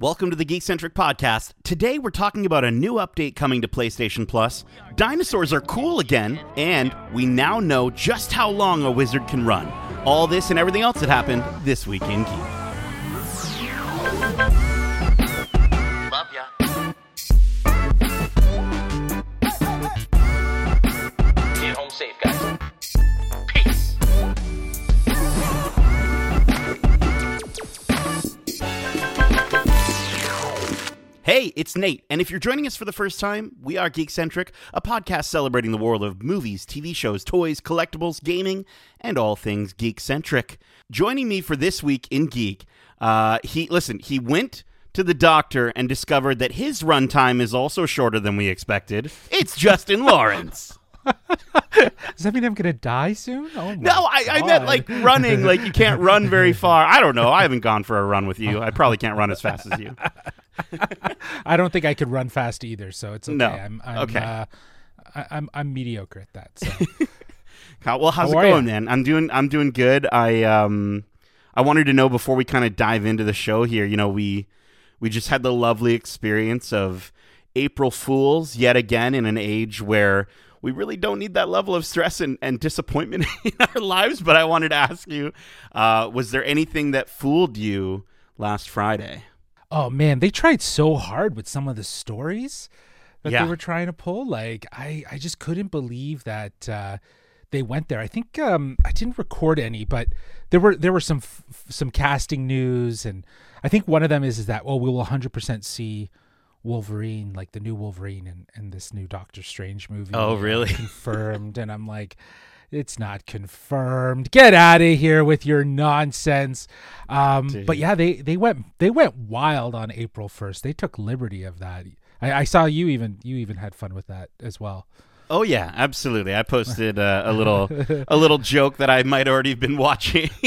Welcome to the Geekcentric Podcast. Today we're talking about a new update coming to PlayStation Plus. Dinosaurs are cool again, and we now know just how long a wizard can run. All this and everything else that happened this week in Geek. Hey, it's Nate, and if you're joining us for the first time, we are Geekcentric, a podcast celebrating the world of movies, TV shows, toys, collectibles, gaming, and all things geekcentric. Joining me for this week in Geek, uh, he listen, he went to the doctor and discovered that his runtime is also shorter than we expected. It's Justin Lawrence. Does that mean I'm gonna die soon? Oh No, I, I meant like running, like you can't run very far. I don't know. I haven't gone for a run with you. I probably can't run as fast as you. I don't think I could run fast either, so it's okay. No. I'm, I'm Okay. Uh, I, I'm I'm mediocre at that. So How, well, how's How it going, ya? man? I'm doing I'm doing good. I um I wanted to know before we kind of dive into the show here. You know, we we just had the lovely experience of April Fools yet again in an age where we really don't need that level of stress and, and disappointment in our lives. But I wanted to ask you, uh, was there anything that fooled you last Friday? Oh man, they tried so hard with some of the stories that Yeah. they were trying to pull. Like I I just couldn't believe that uh, they went there. I think um, I didn't record any, but there were there were some f- some casting news, and I think one of them is is that well we will 100 percent see. Wolverine, like the new Wolverine in, in this new Doctor Strange movie. Oh, really? confirmed. and I'm like, it's not confirmed. Get out of here with your nonsense. Um, but yeah, they, they went they went wild on April 1st. They took liberty of that. I, I saw you even you even had fun with that as well. Oh yeah, absolutely. I posted uh, a little a little joke that I might already have been watching,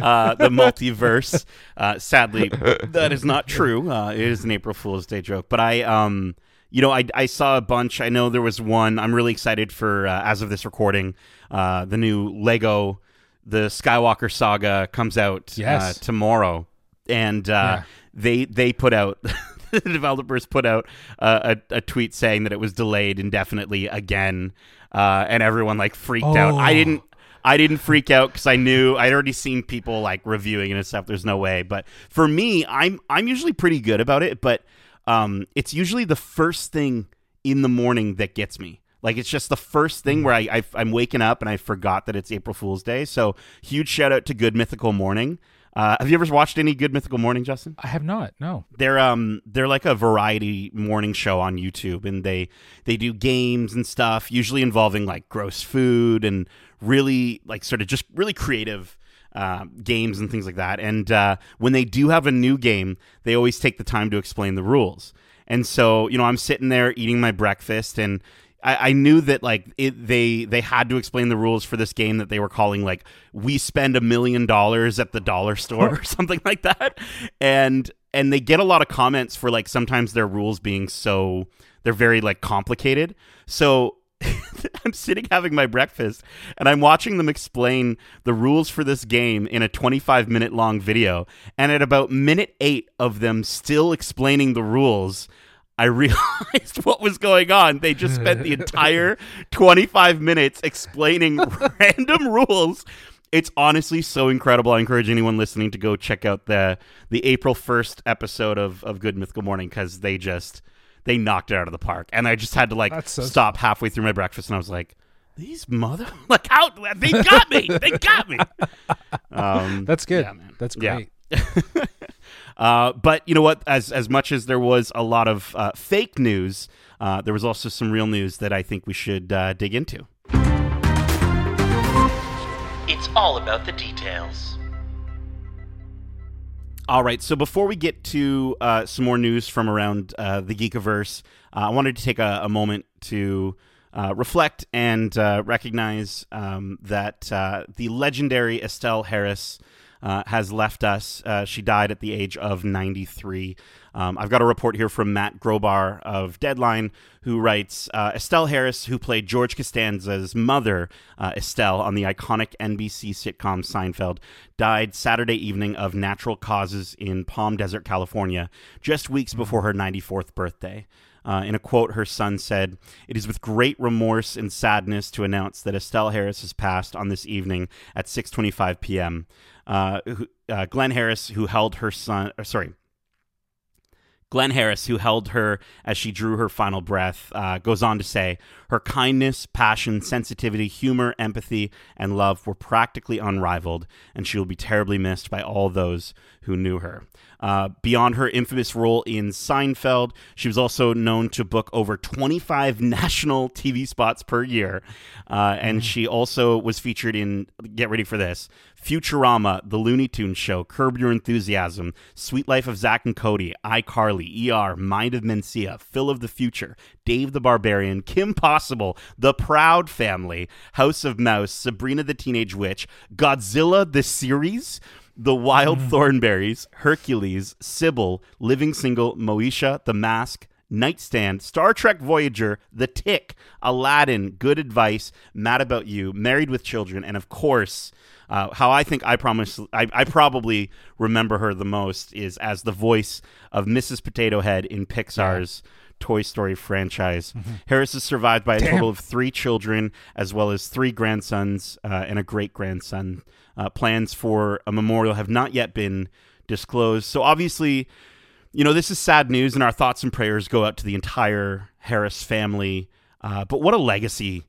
uh, the multiverse. Uh, sadly, that is not true. Uh, it is an April Fool's Day joke, but I um you know I I saw a bunch. I know there was one. I'm really excited for uh, as of this recording, uh, the new Lego, the Skywalker saga comes out uh, Yes. tomorrow, and uh, Yeah. they they put out the developers put out uh, a, a tweet saying that it was delayed indefinitely again uh, and everyone like freaked out i Oh. didn't i didn't freak out because i knew i'd already seen people like reviewing it and stuff there's no way but for me i'm i'm usually pretty good about it but um, it's usually the first thing in the morning that gets me like it's just the first thing where I, I I'm waking up and I forgot that it's April Fool's Day. So huge shout out to Good Mythical Morning. Uh, have you ever watched any Good Mythical Morning, Justin? I have not. No. they're um they're like a variety morning show on YouTube and they they do games and stuff usually involving like gross food and really like sort of just really creative uh, games and things like that. And uh, when they do have a new game they always take the time to explain the rules. And so you know I'm sitting there eating my breakfast and I, I knew that like it, they they had to explain the rules for this game that they were calling like we spend a million dollars at the dollar store or something like that, and and they get a lot of comments for like sometimes their rules being so they're very like complicated. So I'm sitting having my breakfast and I'm watching them explain the rules for this game in a 25 minute long video. And at about minute eight of them still explaining the rules, I realized what was going on. They just spent the entire 25 minutes explaining random rules. It's honestly so incredible. I encourage anyone listening to go check out the the April 1st episode of, of Good Mythical Morning because they just they knocked it out of the park. And I just had to like so- stop halfway through my breakfast and I was like, these mother like how they got me. They got me. Um, That's good. Yeah, man. That's Yeah. great. uh, but you know what? As as much as there was a lot of uh, fake news, uh, there was also some real news that I think we should uh, dig into. It's all about the details. All right. So before we get to uh, some more news from around uh, the Geekiverse, uh, I wanted to take a, a moment to uh, reflect and uh, recognize um, that uh, the legendary Estelle Harris uh, has left us. Uh, she died at the age of 93. Um, I've got a report here from Matt Grobar of Deadline, who writes uh, Estelle Harris, who played George Costanza's mother, uh, Estelle, on the iconic NBC sitcom Seinfeld, died Saturday evening of natural causes in Palm Desert, California, just weeks before her 94th birthday. Uh, in a quote, her son said, It is with great remorse and sadness to announce that Estelle Harris has passed on this evening at 6.25 p.m. Uh, uh, Glenn Harris, who held her son, uh, sorry, Glenn Harris, who held her as she drew her final breath, uh, goes on to say her kindness, passion, sensitivity, humor, empathy, and love were practically unrivaled, and she will be terribly missed by all those who knew her. Uh, beyond her infamous role in Seinfeld, she was also known to book over 25 national TV spots per year. Uh, and she also was featured in, get ready for this, Futurama, The Looney Tunes Show, Curb Your Enthusiasm, Sweet Life of Zack and Cody, iCarly, ER, Mind of Mencia, Phil of the Future, Dave the Barbarian, Kim Possible, The Proud Family, House of Mouse, Sabrina the Teenage Witch, Godzilla the series, The Wild Thornberrys, Hercules, Sybil, Living Single, Moesha, The Mask, Nightstand, Star Trek Voyager, The Tick, Aladdin, Good Advice, Mad About You, Married with Children, and of course, uh, how I think I promise I, I probably remember her the most is as the voice of Mrs. Potato Head in Pixar's Toy Story franchise. Harris is survived by a total of three children, as well as three grandsons uh, and a great grandson. Uh, plans for a memorial have not yet been disclosed. So obviously, you know, this is sad news, and our thoughts and prayers go out to the entire Harris family. Uh, but what a legacy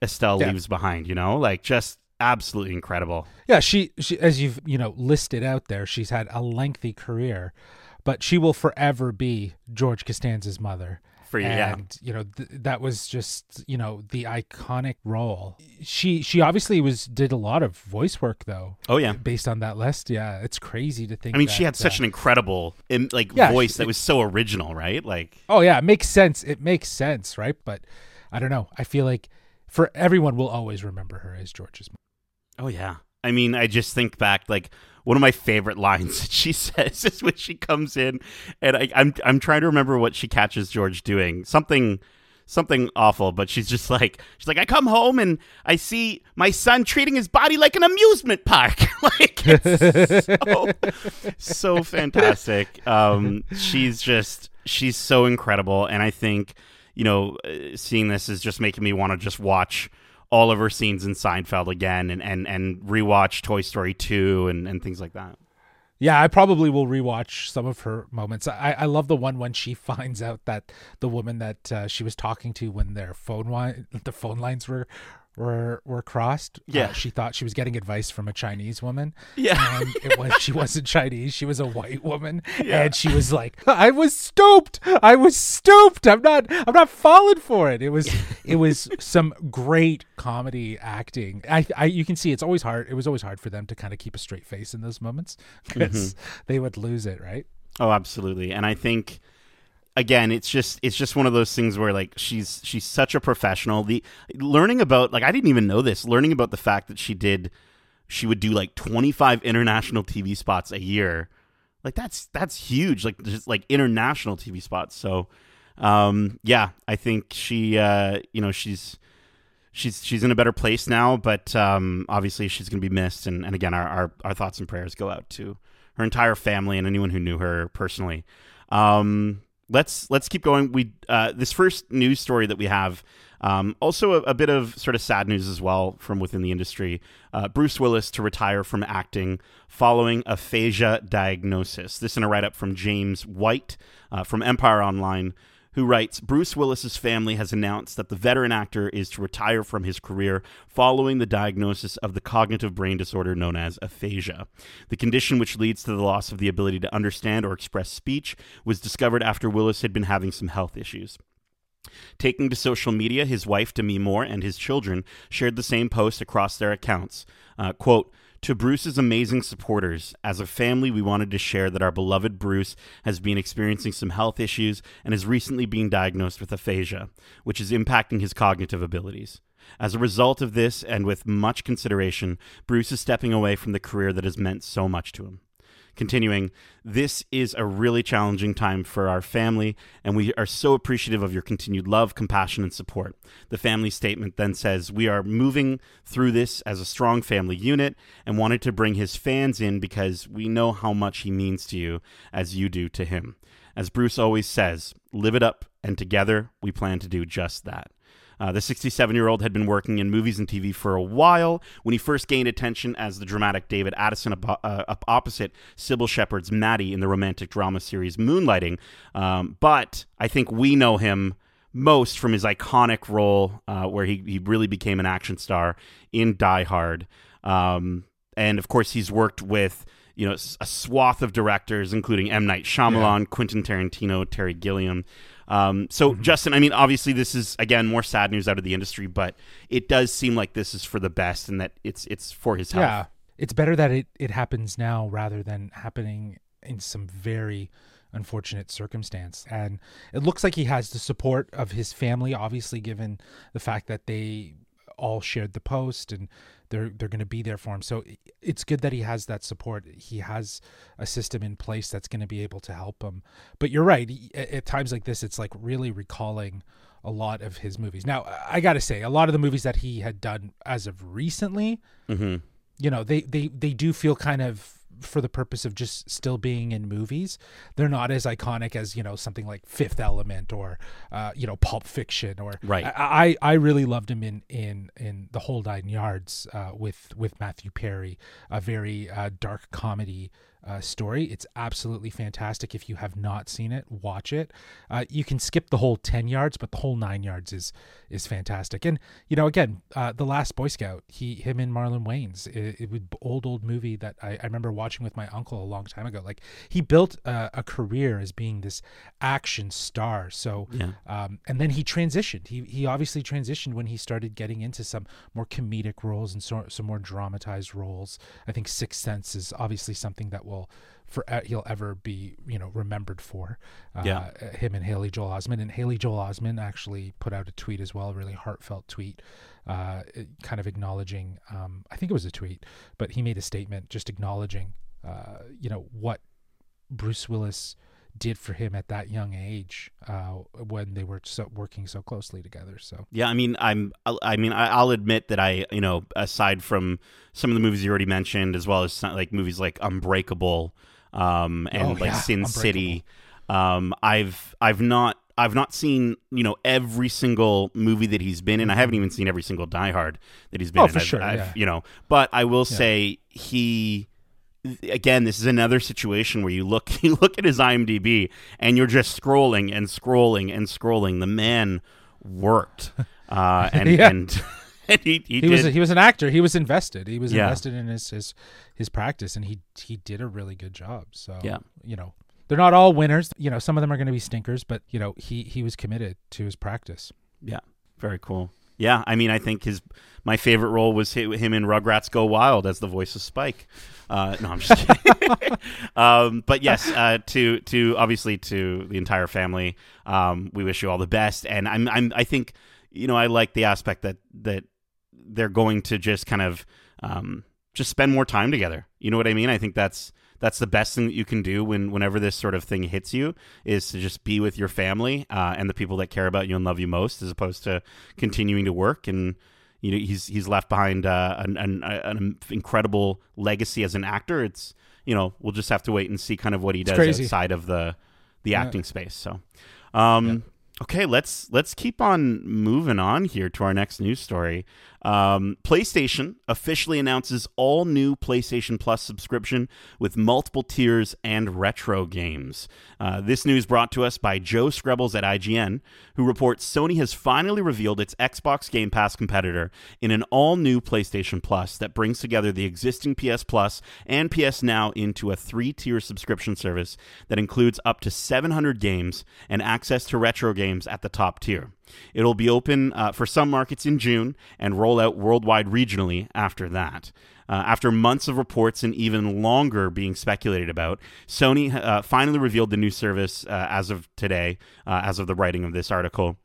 Estelle Yeah. leaves behind, you know? Like, just absolutely incredible. Yeah, she, she as you've you know listed out there, she's had a lengthy career, but she will forever be George Costanza's mother. For you, yeah. and you know th- that was just you know the iconic role. She she obviously was did a lot of voice work though. Oh, yeah. based on that list. Yeah, it's crazy to think. I mean, she that, had such uh, an incredible like Yeah, voice she- that was so original, right? Like, Oh yeah, it makes sense. It makes sense, right? But I don't know. I feel like for everyone will always remember her as George's mom. oh yeah. I mean, I just think back like one of my favorite lines that she says is when she comes in, and I, I'm I'm trying to remember what she catches George doing. Something something awful, but she's just like she's like I come home and I see my son treating his body like an amusement park, like it's so so fantastic. Um, she's just she's so incredible, and I think you know uh, seeing this is just making me want to just watch all of her scenes in Seinfeld again and and and rewatch Toy Story two and and things like that. Yeah, I probably will rewatch some of her moments. I, I love the one when she finds out that the woman that uh, she was talking to when their phone wi- the phone lines were were were crossed. uh, Yeah. she thought she was getting advice from a Chinese woman. Yeah. and it was she wasn't Chinese. She was a white woman, and she was like, "I was stooped. I was stooped. I'm not. I'm not falling for it." It was it was some great comedy acting. I, I you can see it's always hard. It was always hard for them to kind of keep a straight face in those moments because they would lose it, right? Oh, absolutely. And I think again, it's just it's just one of those things where like she's she's such a professional. The learning about like I didn't even know this. Learning about the fact that she did she would do like 25 international TV spots a year. Like that's that's huge. Like just like international TV spots. So um yeah, I think she uh you know, she's she's she's in a better place now, but um, obviously she's going to be missed. And, and again, our, our, our thoughts and prayers go out to her entire family and anyone who knew her personally. Um, let's let's keep going. We uh, this first news story that we have. Um, also, a, a bit of sort of sad news as well from within the industry. Uh, Bruce Willis to retire from acting following aphasia diagnosis. This in a write up from James White uh, from Empire Online who writes Bruce Willis's family has announced that the veteran actor is to retire from his career following the diagnosis of the cognitive brain disorder known as aphasia. The condition, which leads to the loss of the ability to understand or express speech, was discovered after Willis had been having some health issues. Taking to social media, his wife, Demi Moore, and his children shared the same post across their accounts. Uh, quote, to Bruce's amazing supporters, as a family, we wanted to share that our beloved Bruce has been experiencing some health issues and is recently being diagnosed with aphasia, which is impacting his cognitive abilities. As a result of this, and with much consideration, Bruce is stepping away from the career that has meant so much to him. Continuing, this is a really challenging time for our family, and we are so appreciative of your continued love, compassion, and support. The family statement then says, We are moving through this as a strong family unit and wanted to bring his fans in because we know how much he means to you as you do to him. As Bruce always says, live it up, and together we plan to do just that. Uh, the 67 year old had been working in movies and TV for a while when he first gained attention as the dramatic David Addison op- uh, opposite Cybill Shepherd's Maddie in the romantic drama series Moonlighting. Um, but I think we know him most from his iconic role uh, where he, he really became an action star in Die Hard. Um, and of course, he's worked with you know a swath of directors, including M. Night Shyamalan, yeah. Quentin Tarantino, Terry Gilliam. Um, so, mm-hmm. Justin, I mean, obviously, this is again more sad news out of the industry, but it does seem like this is for the best, and that it's it's for his health. Yeah, it's better that it it happens now rather than happening in some very unfortunate circumstance. And it looks like he has the support of his family, obviously, given the fact that they all shared the post and they're they're going to be there for him. So it's good that he has that support. He has a system in place that's going to be able to help him. But you're right. At times like this, it's like really recalling a lot of his movies. Now, I got to say, a lot of the movies that he had done as of recently, mm-hmm. you know, they they they do feel kind of for the purpose of just still being in movies. They're not as iconic as you know something like Fifth Element or uh, you know Pulp Fiction or right. I, I, I really loved him in in in the Whole Nine Yards uh, with with Matthew Perry, a very uh, dark comedy uh, story. It's absolutely fantastic. If you have not seen it, watch it. Uh, you can skip the whole ten yards, but the whole nine yards is is fantastic. And you know, again, uh, the Last Boy Scout, he, him, and Marlon Wayans, it, it was old old movie that I, I remember watching with my uncle a long time ago. Like he built a, a career as being this action star. So, yeah. um, and then he transitioned. He he obviously transitioned when he started getting into some more comedic roles and so, some more dramatized roles. I think Sixth Sense is obviously something that will for uh, he'll ever be you know remembered for. Uh, yeah, him and Haley Joel Osment and Haley Joel Osment actually put out a tweet as well, a really heartfelt tweet, uh, kind of acknowledging. Um, I think it was a tweet, but he made a statement just acknowledging, uh, you know, what Bruce Willis did for him at that young age uh, when they were so working so closely together. So yeah, I mean, I'm, I mean, I'll admit that I, you know, aside from some of the movies you already mentioned, as well as like movies like Unbreakable, um, and oh, like yeah. Sin City, um, I've, I've not. I've not seen, you know, every single movie that he's been in. I haven't even seen every single Die Hard that he's been oh, in. for I've, sure, I've, yeah. You know, but I will yeah. say he again, this is another situation where you look you look at his IMDb and you're just scrolling and scrolling and scrolling. The man worked, uh, and yeah. and. and he, he, he was he was an actor. He was invested. He was yeah. invested in his, his his practice, and he he did a really good job. So yeah, you know, they're not all winners. You know, some of them are going to be stinkers, but you know, he he was committed to his practice. Yeah, very cool. Yeah, I mean, I think his my favorite role was him in Rugrats Go Wild as the voice of Spike. Uh, no, I'm just kidding. um, but yes, uh, to to obviously to the entire family, um, we wish you all the best. And I'm, I'm I think you know I like the aspect that that they're going to just kind of um, just spend more time together. You know what I mean? I think that's that's the best thing that you can do when whenever this sort of thing hits you is to just be with your family uh, and the people that care about you and love you most, as opposed to continuing to work and you know he's he's left behind uh, an, an, an incredible legacy as an actor. It's you know we'll just have to wait and see kind of what he does outside of the the yeah. acting space. So, um, yeah. Okay, let's let's keep on moving on here to our next news story. Um, PlayStation officially announces all new PlayStation Plus subscription with multiple tiers and retro games. Uh, this news brought to us by Joe Skrebels at IGN, who reports Sony has finally revealed its Xbox Game Pass competitor in an all new PlayStation Plus that brings together the existing PS Plus and PS Now into a three tier subscription service that includes up to 700 games and access to retro games at the top tier. It'll be open uh, for some markets in June and roll out worldwide regionally after that. Uh, after months of reports and even longer being speculated about, Sony uh, finally revealed the new service uh, as of today, uh, as of the writing of this article.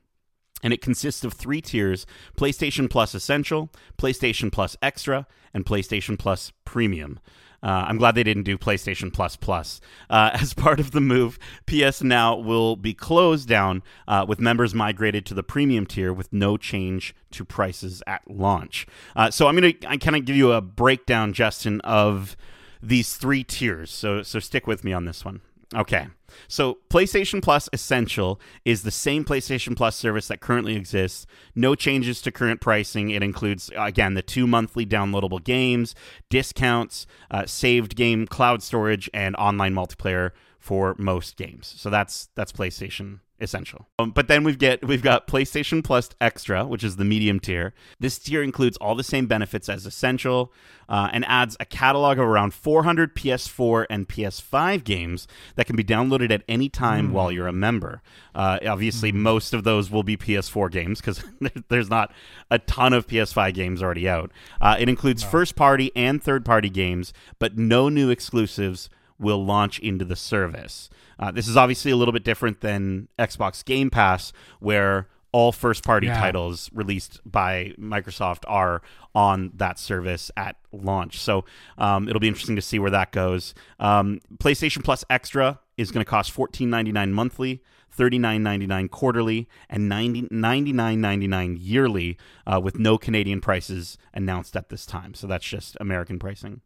and it consists of three tiers PlayStation Plus Essential, PlayStation Plus Extra, and PlayStation Plus Premium. Uh, I'm glad they didn't do PlayStation Plus Plus. Uh, as part of the move, PS Now will be closed down uh, with members migrated to the premium tier with no change to prices at launch. Uh, so I'm going to kind of give you a breakdown, Justin, of these three tiers. So so stick with me on this one. Okay. So, PlayStation Plus Essential is the same PlayStation Plus service that currently exists. No changes to current pricing. It includes, again, the two monthly downloadable games, discounts, uh, saved game cloud storage, and online multiplayer for most games. So that's that's PlayStation essential. Um, but then we've get we've got PlayStation Plus Extra, which is the medium tier. This tier includes all the same benefits as Essential, uh, and adds a catalog of around 400 PS4 and PS5 games that can be downloaded at any time mm. while you're a member. Uh, obviously, mm. most of those will be PS4 games because there's not a ton of PS5 games already out. Uh, it includes no. first party and third party games, but no new exclusives will launch into the service. Uh, this is obviously a little bit different than Xbox Game Pass, where all first party yeah. titles released by Microsoft are on that service at launch. So um, it'll be interesting to see where that goes. Um, PlayStation Plus Extra is going to cost $14.99 monthly. $39.99 quarterly and $90, $99.99 yearly uh, with no Canadian prices announced at this time. So that's just American pricing.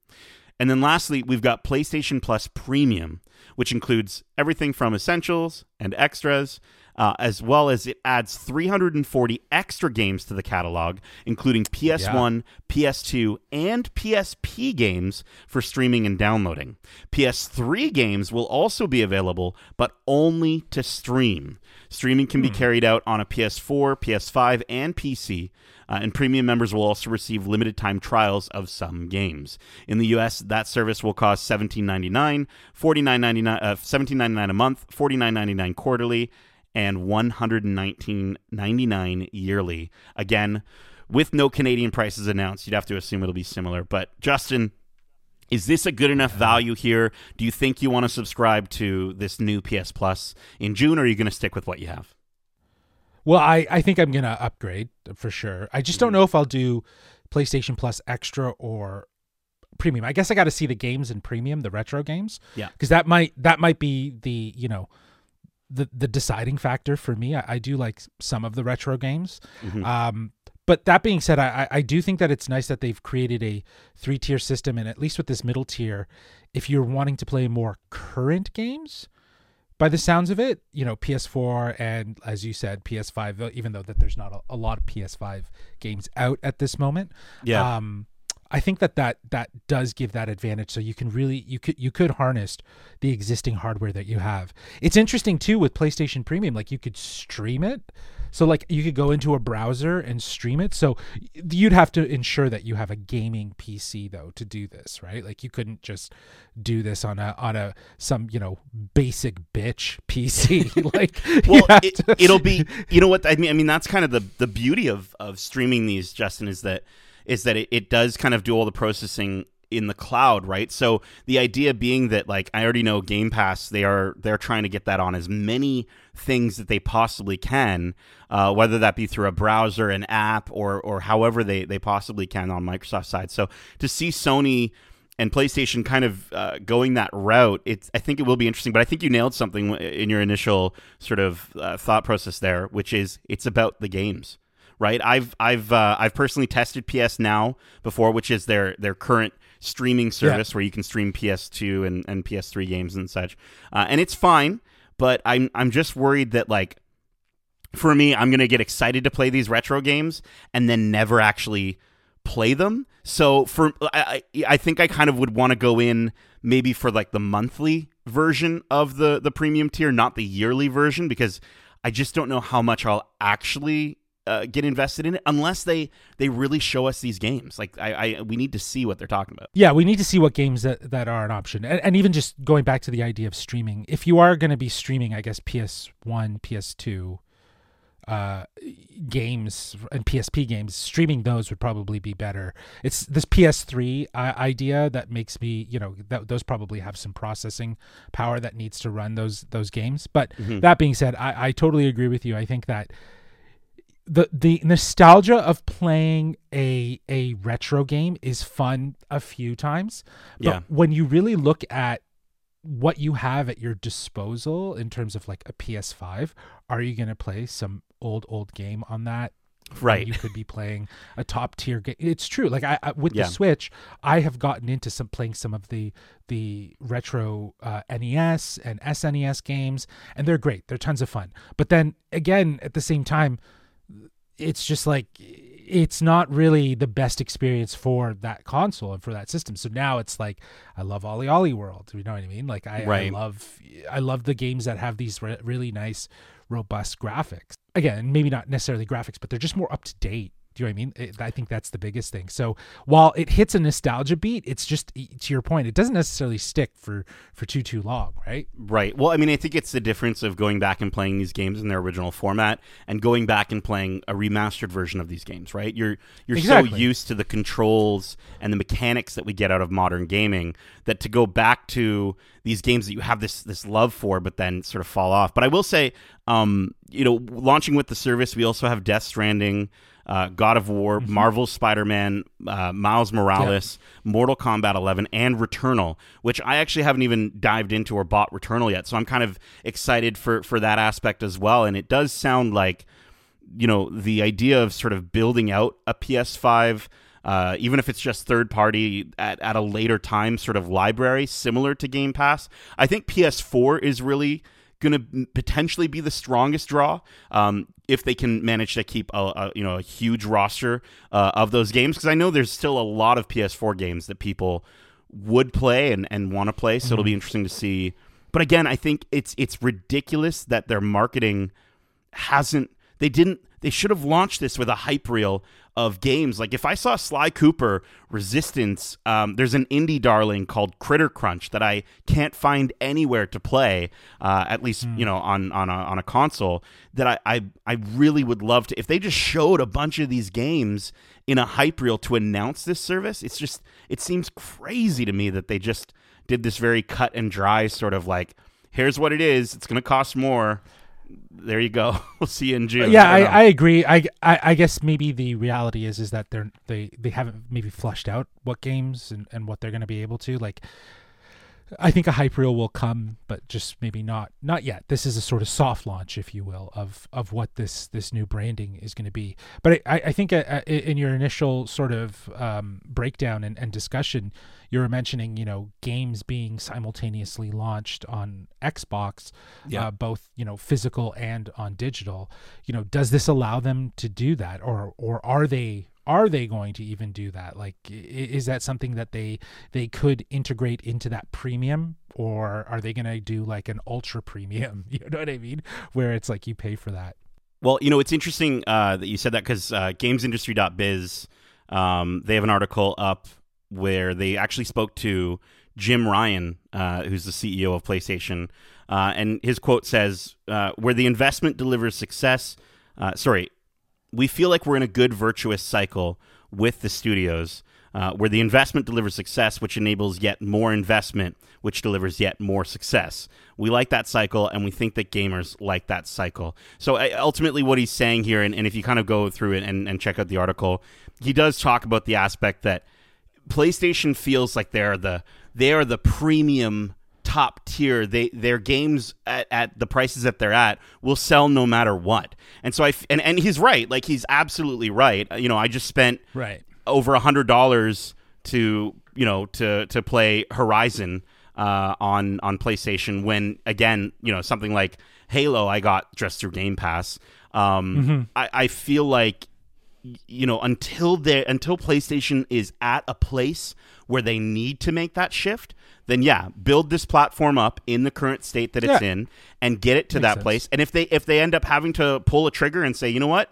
And then lastly, we've got PlayStation Plus Premium, which includes everything from essentials and extras, uh, as well as it adds 340 extra games to the catalog, including PS1, yeah. PS2, and PSP games for streaming and downloading. PS3 games will also be available, but only to stream. Streaming can be hmm. carried out on a PS4, PS5, and PC. Uh, and premium members will also receive limited time trials of some games. In the US, that service will cost $17.99, $49.99, uh, $17.99 a month, $49.99 quarterly, and $119.99 yearly. Again, with no Canadian prices announced, you'd have to assume it'll be similar. But Justin, is this a good enough value here? Do you think you want to subscribe to this new PS Plus in June, or are you going to stick with what you have? Well, I, I think I'm going to upgrade for sure. I just don't mm-hmm. know if I'll do PlayStation Plus Extra or Premium. I guess I got to see the games in Premium, the retro games. Yeah. Because that might that might be the you know the the deciding factor for me. I, I do like some of the retro games. Mm-hmm. Um, but that being said, I, I do think that it's nice that they've created a three tier system, and at least with this middle tier, if you're wanting to play more current games, by the sounds of it, you know, PS4 and as you said, PS5, even though that there's not a, a lot of PS5 games out at this moment. Yeah. Um, I think that, that that does give that advantage. So you can really you could you could harness the existing hardware that you have. It's interesting too with PlayStation Premium, like you could stream it. So like you could go into a browser and stream it. So you'd have to ensure that you have a gaming PC though to do this, right? Like you couldn't just do this on a on a some you know basic bitch PC. like well, it, to... it'll be you know what I mean. I mean that's kind of the the beauty of of streaming these, Justin, is that is that it, it does kind of do all the processing in the cloud, right? So the idea being that like I already know Game Pass, they are they're trying to get that on as many things that they possibly can, uh, whether that be through a browser, an app, or or however they they possibly can on Microsoft side. So to see Sony and PlayStation kind of uh, going that route, it's I think it will be interesting. But I think you nailed something in your initial sort of uh, thought process there, which is it's about the games right? I've I've uh, I've personally tested PS Now before, which is their their current streaming service yeah. where you can stream PS2 and, and PS3 games and such, uh, and it's fine. But I'm I'm just worried that like for me, I'm gonna get excited to play these retro games and then never actually play them. So for I I think I kind of would want to go in maybe for like the monthly version of the the premium tier, not the yearly version, because I just don't know how much I'll actually uh, get invested in it unless they they really show us these games. Like I, I we need to see what they're talking about. Yeah, we need to see what games that, that are an option, and, and even just going back to the idea of streaming. If you are going to be streaming, I guess PS One, PS Two uh, games and PSP games, streaming those would probably be better. It's this PS3 uh, idea that makes me, you know, that those probably have some processing power that needs to run those those games. But mm-hmm. that being said, I, I totally agree with you. I think that the the nostalgia of playing a a retro game is fun a few times. But Yeah. when you really look at what you have at your disposal in terms of like a PS5, are you going to play some old old game on that? Right. You could be playing a top tier game. It's true. Like I, I with Yeah. the Switch, I have gotten into some playing some of the the retro uh, NES and SNES games, and they're great. They're tons of fun. But then again, at the same time, it's just like it's not really the best experience for that console and for that system. So now it's like I love OlliOlli World. You know what I mean? Like I, I love I love the games that have these re- really nice, robust graphics. Again, maybe not necessarily graphics, but they're just more up to date. Do you know what I mean? It, I think that's the biggest thing. So while it hits a nostalgia beat, it's just to your point, it doesn't necessarily stick for for too too long, right? Right. Well, I mean, I think it's the difference of going back and playing these games in their original format and going back and playing a remastered version of these games, right? You're you're so used to the controls and the mechanics that we get out of modern gaming that to go back to these games that you have this this love for but then sort of fall off. But I will say um, you know, launching with the service, we also have Death Stranding, uh, God of War, Marvel's Spider-Man, uh, Miles Morales, Mortal Kombat 11, and Returnal, which I actually haven't even dived into or bought Returnal yet. So I'm kind of excited for for that aspect as well. And it does sound like you know the idea of sort of building out a PS5, uh, even if it's just third party at, at a later time, sort of library similar to Game Pass. I think PS4 is really going to potentially be the strongest draw um, if they can manage to keep a, a you know a huge roster uh, of those games because I know there's still a lot of PS4 games that people would play and, and want to play. So it'll be interesting to see. But again, I think it's it's ridiculous that their marketing hasn't they didn't they should have launched this with a hype reel of games. Like if i saw sly cooper resistance um, there's an indie darling called critter crunch that i can't find anywhere to play uh, at least you know on on a, on a console that I, I i really would love to if they just showed a bunch of these games in a hype reel to announce this service it's just it seems crazy to me that they just did this very cut and dry sort of like here's what it is it's going to cost more there you go. We'll see you in June. yeah, I, don't. I agree. I, I I guess maybe the reality is is that they're they they haven't maybe flushed out what games and, and what they're going to be able to like. I think a hype reel will come, but just maybe not not yet. This is a sort of soft launch, if you will, of of what this this new branding is going to be. But I, I think uh, uh, in your initial sort of um, breakdown and, and discussion, you were mentioning you know games being simultaneously launched on Xbox, Yeah. uh, both you know physical and on digital. You know, does this allow them to do that, or or are they are they going to even do that? Like, is that something that they they could integrate into that premium, or are they going to do like an ultra premium? You know what I mean? Where it's like you pay for that. Well, you know, it's interesting uh, that you said that because uh, GamesIndustry.biz, um, they have an article up where they actually spoke to Jim Ryan, uh, who's the CEO of PlayStation, uh, and his quote says, uh, "Where the investment delivers success, uh, sorry, we feel like we're in a good virtuous cycle with the studios." Uh, where the investment delivers success, which enables yet more investment, which delivers yet more success. We like that cycle, and we think that gamers like that cycle. So uh, ultimately, what he's saying here, and, and if you kind of go through it and, and check out the article, he does talk about the aspect that PlayStation feels like they're the they are the premium top tier. They their games at, at the prices that they're at will sell no matter what. And so I f- and and he's right. Like he's absolutely right. You know, I just spent Right. over a hundred dollars to you know to to play Horizon uh, on on PlayStation. When again, you know something like Halo, I got just through Game Pass. Um, I, I feel like you know until they until PlayStation is at a place where they need to make that shift. Then yeah, build this platform up in the current state that it's Yeah. in, and get it to Makes that sense. place. And if they if they end up having to pull a trigger and say, you know what,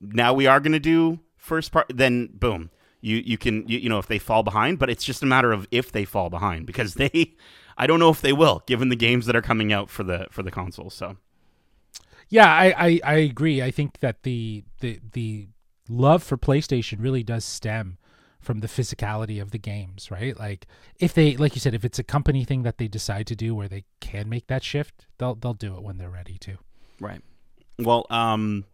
now we are going to do first part then boom you you can you, you know if they fall behind but it's just a matter of if they fall behind because they i don't know if they will given the games that are coming out for the for the console so Yeah, I, I, I agree. I think that the the the love for PlayStation really does stem from the physicality of the games, right? Like if they like you said, if it's a company thing that they decide to do where they can make that shift, they'll they'll do it when they're ready to. right well um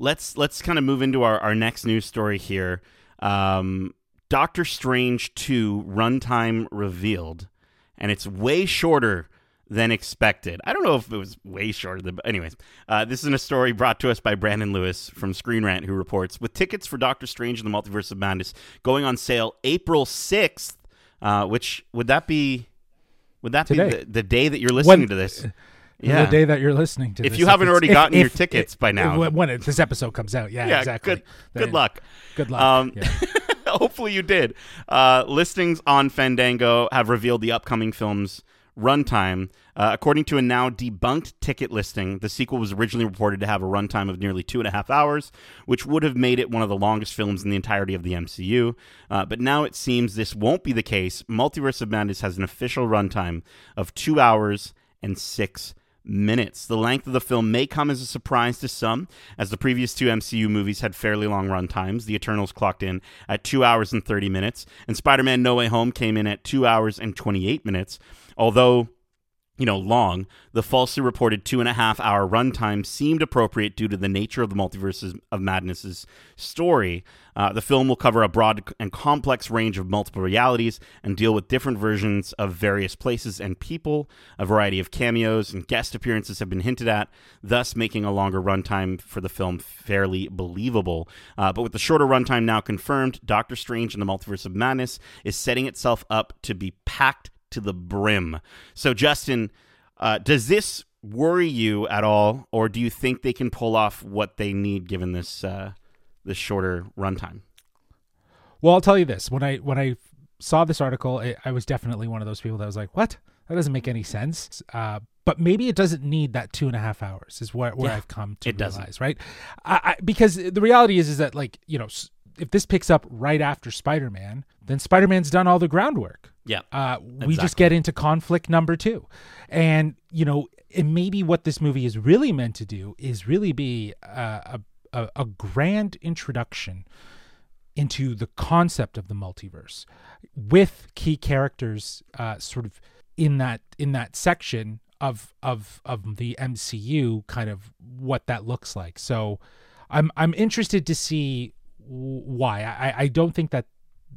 let's let's kind of move into our, our next news story here. Um, Doctor Strange 2 runtime revealed, and it's way shorter than expected. I don't know if it was way shorter than, but anyways, uh, this is a story brought to us by Brandon Lewis from Screen Rant, who reports with tickets for Doctor Strange and the Multiverse of Madness going on sale April 6th, uh, which would that be, would that Today. be the, the day that you're listening When- to this? Yeah, The day that you're listening to this. If this, you haven't it's- already if- gotten your if- tickets if- by now. if- when it, this episode comes out, yeah, Yeah, exactly. good, good luck. Good luck. Um, yeah. Hopefully you did. Uh, listings on Fandango have revealed the upcoming film's runtime. Uh, according to a now debunked ticket listing, the sequel was originally reported to have a runtime of nearly two and a half hours, which would have made it one of the longest films in the entirety of the MCU. Uh, but now it seems this won't be the case. Multiverse of Madness has an official runtime of two hours and six minutes. The length of the film may come as a surprise to some, as the previous two MCU movies had fairly long run times. The Eternals clocked in at 2 hours and 30 minutes, and Spider Man No Way Home came in at 2 hours and 28 minutes. Although you know, long, the falsely reported two and a half hour runtime seemed appropriate due to the nature of the multiverses of madness's story. Uh, the film will cover a broad and complex range of multiple realities and deal with different versions of various places and people. A variety of cameos and guest appearances have been hinted at, thus making a longer runtime for the film fairly believable. Uh, but with the shorter runtime now confirmed, Doctor Strange and the Multiverse of Madness is setting itself up to be packed to the brim. So, Justin, uh, does this worry you at all, or do you think they can pull off what they need given this uh, this shorter runtime? Well, I'll tell you this: when I when I saw this article, I, I was definitely one of those people that was like, "What? That doesn't make any sense." Uh, but maybe it doesn't need that two and a half hours. Is where where Yeah, I've come to it doesn't. right? I, I, because the reality is, is that like you know, s- if this picks up right after Spider Man, then Spider Man's done all the groundwork. Yeah. Uh, we just get into conflict number two, and you know, and maybe what this movie is really meant to do is really be a a, a grand introduction into the concept of the multiverse with key characters uh, sort of in that in that section of of of the MCU kind of what that looks like. So I'm I'm interested to see why. I I don't think that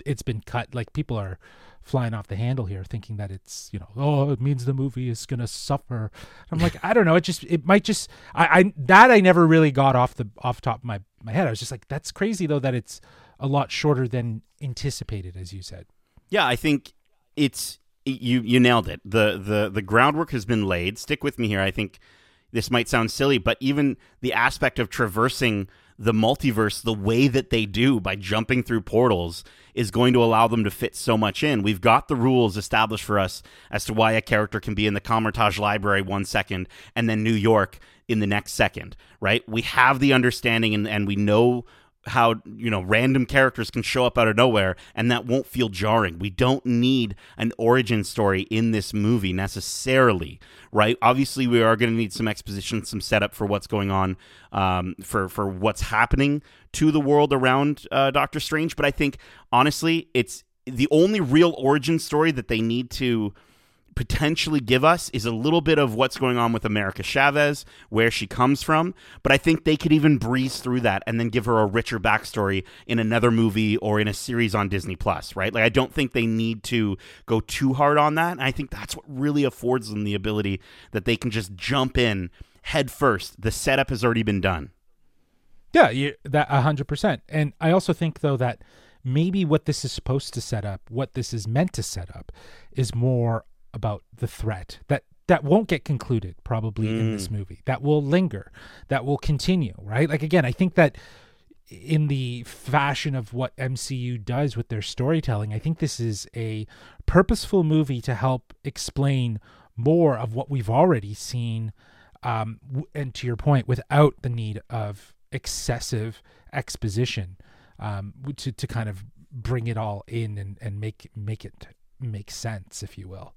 it's been cut like people are flying off the handle here thinking that it's you know oh it means the movie is gonna suffer i'm like i don't know it just it might just i i that i never really got off the off top of my my head i was just like that's crazy though that it's a lot shorter than anticipated as you said Yeah, I think it's you you nailed it. The the the groundwork has been laid. Stick with me here. I think this might sound silly, but even the aspect of traversing the multiverse the way that they do by jumping through portals is going to allow them to fit so much in. We've got the rules established for us as to why a character can be in the Kamar-Taj Library one second and then New York in the next second, right? We have the understanding and, and we know how you know random characters can show up out of nowhere and that won't feel jarring. We don't need an origin story in this movie necessarily right? Obviously we are going to need some exposition some setup for what's going on um, for for what's happening to the world around uh, doctor strange but i think honestly it's the only real origin story that they need to potentially give us is a little bit of what's going on with America Chavez, where she comes from. But I think they could even breeze through that and then give her a richer backstory in another movie or in a series on Disney Plus, right? Like I don't think they need to go too hard on that. And I think that's what really affords them the ability that they can just jump in head first. The setup has already been done. Yeah, you, that hundred percent. And I also think though that maybe what this is supposed to set up, what this is meant to set up, is more about the threat that that won't get concluded probably in this movie. That will linger. That will continue. Right. Like again, I think that in the fashion of what MCU does with their storytelling, I think this is a purposeful movie to help explain more of what we've already seen. Um, and to your point, without the need of excessive exposition um, to, to kind of bring it all in and, and make make it make sense, if you will.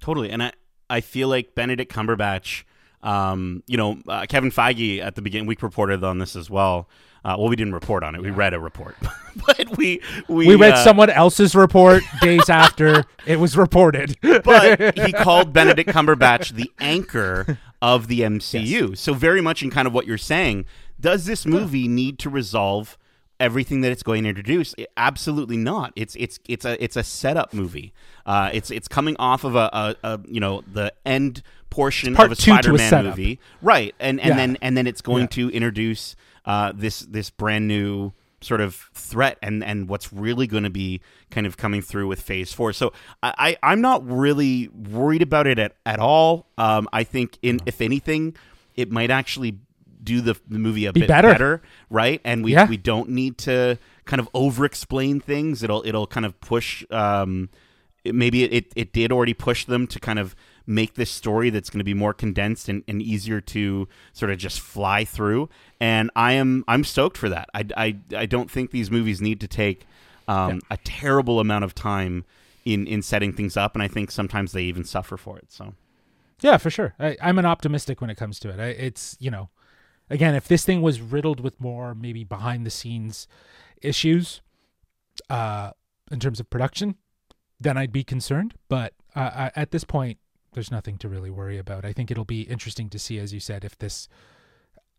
Totally. And I, I feel like Benedict Cumberbatch, um, you know, uh, Kevin Feige at the beginning, we reported on this as well. Uh, well, we didn't report on it. We read a report, but we we, We read uh, someone else's report days after it was reported. but he called Benedict Cumberbatch the anchor of the MCU. So very much in kind of what you're saying, Does this movie need to resolve everything that it's going to introduce? It- absolutely not. It's it's it's a it's a setup movie. Uh, it's it's coming off of a, a, a you know the end portion of a two to a Spider-Man movie, right? And and Yeah. then and then it's going Yeah. to introduce uh, this this brand new sort of threat and and what's really going to be kind of coming through with phase four so i, I i'm not really worried about it at, at all um i think in if anything it might actually do the, the movie a Be bit better. better right and we Yeah. we don't need to kind of over explain things it'll it'll kind of push um it, maybe it, it, it did already push them to kind of make this story that's going to be more condensed and, and easier to sort of just fly through and i am i'm stoked for that i, I, I don't think these movies need to take um, a terrible amount of time in, in setting things up and i think sometimes they even suffer for it so Yeah, for sure. I, I'm an optimistic when it comes to it. I, it's you know, again, if this thing was riddled with more maybe behind the scenes issues, uh, in terms of production, then I'd be concerned. But uh, I, at this point, there's nothing to really worry about. I think it'll be interesting to see, as you said, if this